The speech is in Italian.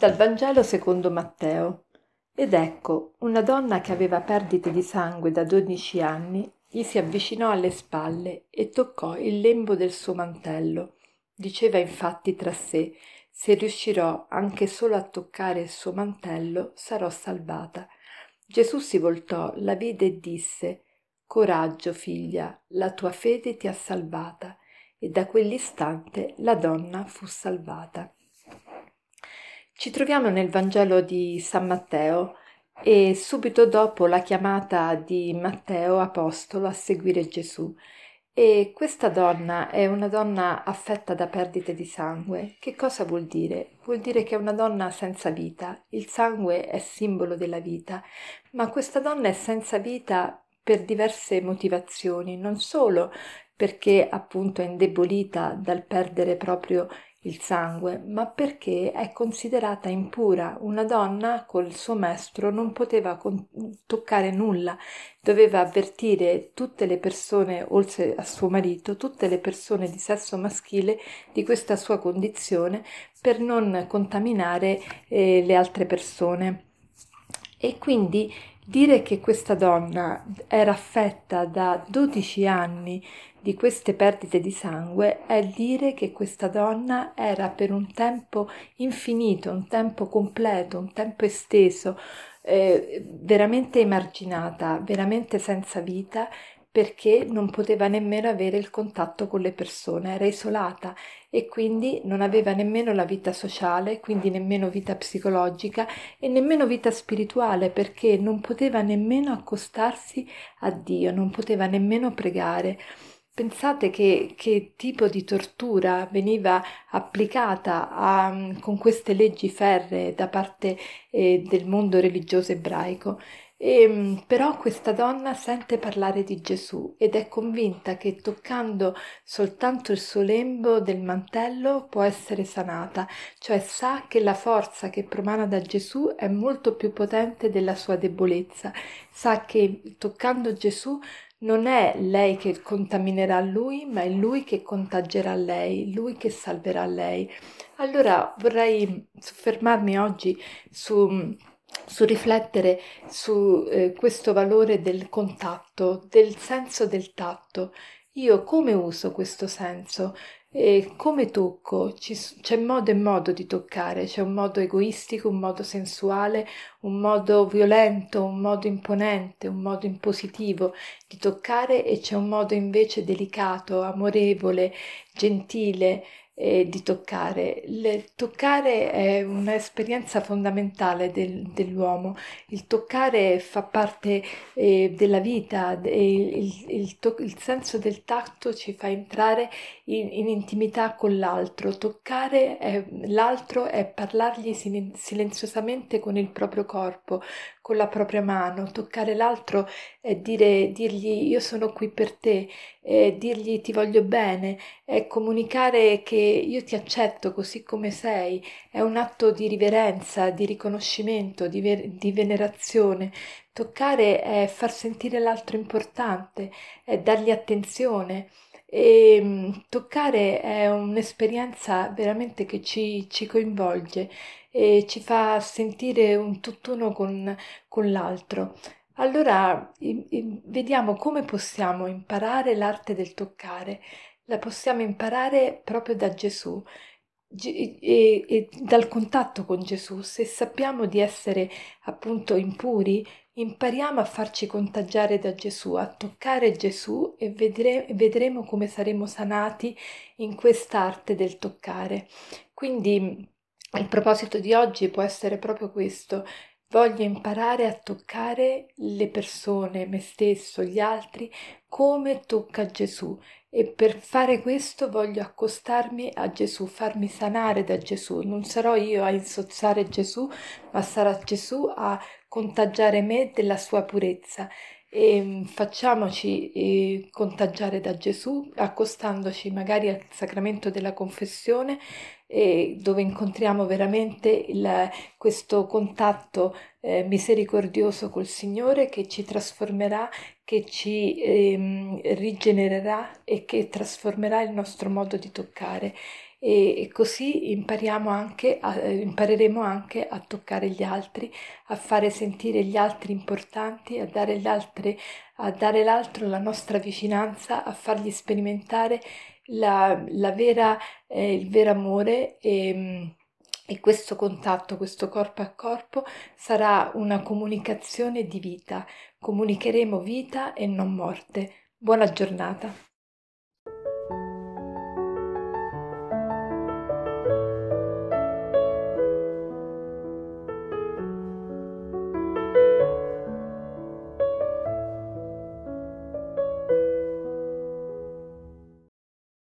Dal Vangelo secondo Matteo. Ed ecco, una donna che aveva perdite di sangue da dodici anni gli si avvicinò alle spalle e toccò il lembo del suo mantello. Diceva infatti tra sé, se riuscirò anche solo a toccare il suo mantello, sarò salvata. Gesù si voltò, la vide e disse, Coraggio, figlia, la tua fede ti ha salvata. E da quell'istante la donna fu salvata. Ci troviamo nel Vangelo di San Matteo e subito dopo la chiamata di Matteo apostolo a seguire Gesù. E questa donna è una donna affetta da perdite di sangue. Che cosa vuol dire? Vuol dire che è una donna senza vita. Il sangue è simbolo della vita, ma questa donna è senza vita per diverse motivazioni, non solo perché appunto è indebolita dal perdere proprio il sangue, ma perché è considerata impura. Una donna col suo mestro non poteva con- toccare nulla, doveva avvertire tutte le persone, oltre a suo marito, tutte le persone di sesso maschile di questa sua condizione per non contaminare eh, le altre persone. E quindi dire che questa donna era affetta da 12 anni di queste perdite di sangue è dire che questa donna era per un tempo infinito, un tempo completo, un tempo esteso, eh, veramente emarginata, veramente senza vita perché non poteva nemmeno avere il contatto con le persone, era isolata e quindi non aveva nemmeno la vita sociale, quindi nemmeno vita psicologica e nemmeno vita spirituale perché non poteva nemmeno accostarsi a Dio, non poteva nemmeno pregare. Pensate che, che, tipo di tortura veniva applicata a, con queste leggi ferree da parte eh, del mondo religioso ebraico. E, ehm, però questa donna sente parlare di Gesù ed è convinta che toccando soltanto il suo lembo del mantello può essere sanata, cioè sa che la forza che promana da Gesù è molto più potente della sua debolezza, sa che toccando Gesù non è lei che contaminerà lui, ma è lui che contagerà lei, lui che salverà lei. Allora vorrei soffermarmi oggi su su riflettere su eh, questo valore del contatto, del senso del tatto. Io come uso questo senso? E come tocco? Ci, c'è modo e modo di toccare, c'è un modo egoistico, un modo sensuale, un modo violento, un modo imponente, un modo impositivo di toccare e c'è un modo invece delicato, amorevole, gentile, eh, di toccare. Le, toccare è un'esperienza fondamentale del, dell'uomo, il toccare fa parte eh, della vita, il, il, to- il, senso del tatto ci fa entrare in, in intimità con l'altro, toccare è, l'altro è parlargli silenziosamente con il proprio corpo, con la propria mano, toccare l'altro è dire, dirgli io sono qui per te, è dirgli ti voglio bene, è comunicare che io ti accetto così come sei, è un atto di riverenza, di riconoscimento, di, ver- di venerazione. Toccare è far sentire l'altro importante, è dargli attenzione. E ehm, toccare è un'esperienza veramente che ci, ci coinvolge e ci fa sentire un tutt'uno con, con l'altro. Allora vediamo come possiamo imparare l'arte del toccare. La possiamo imparare proprio da Gesù e, e, dal contatto con Gesù. Se sappiamo di essere appunto impuri, impariamo a farci contagiare da Gesù, a toccare Gesù e vedre, vedremo come saremo sanati in quest'arte del toccare. Quindi il proposito di oggi può essere proprio questo. Voglio imparare a toccare le persone, me stesso, gli altri, come tocca Gesù e per fare questo voglio accostarmi a Gesù, farmi sanare da Gesù. Non sarò io a insozzare Gesù, ma sarà Gesù a contagiare me della sua purezza. E mm, facciamoci eh, contagiare da Gesù accostandoci magari al sacramento della confessione eh, dove incontriamo veramente il, questo contatto eh, misericordioso col Signore che ci trasformerà, che ci ehm, rigenererà e che trasformerà il nostro modo di toccare. e, così anche a, eh, impareremo anche a toccare gli altri, a fare sentire gli altri importanti, a dare, altri, a dare l'altro la nostra vicinanza, a fargli sperimentare la, la vera, eh, il vero amore e, e questo contatto, questo corpo a corpo sarà una comunicazione di vita. Comunicheremo vita e non morte. Buona giornata.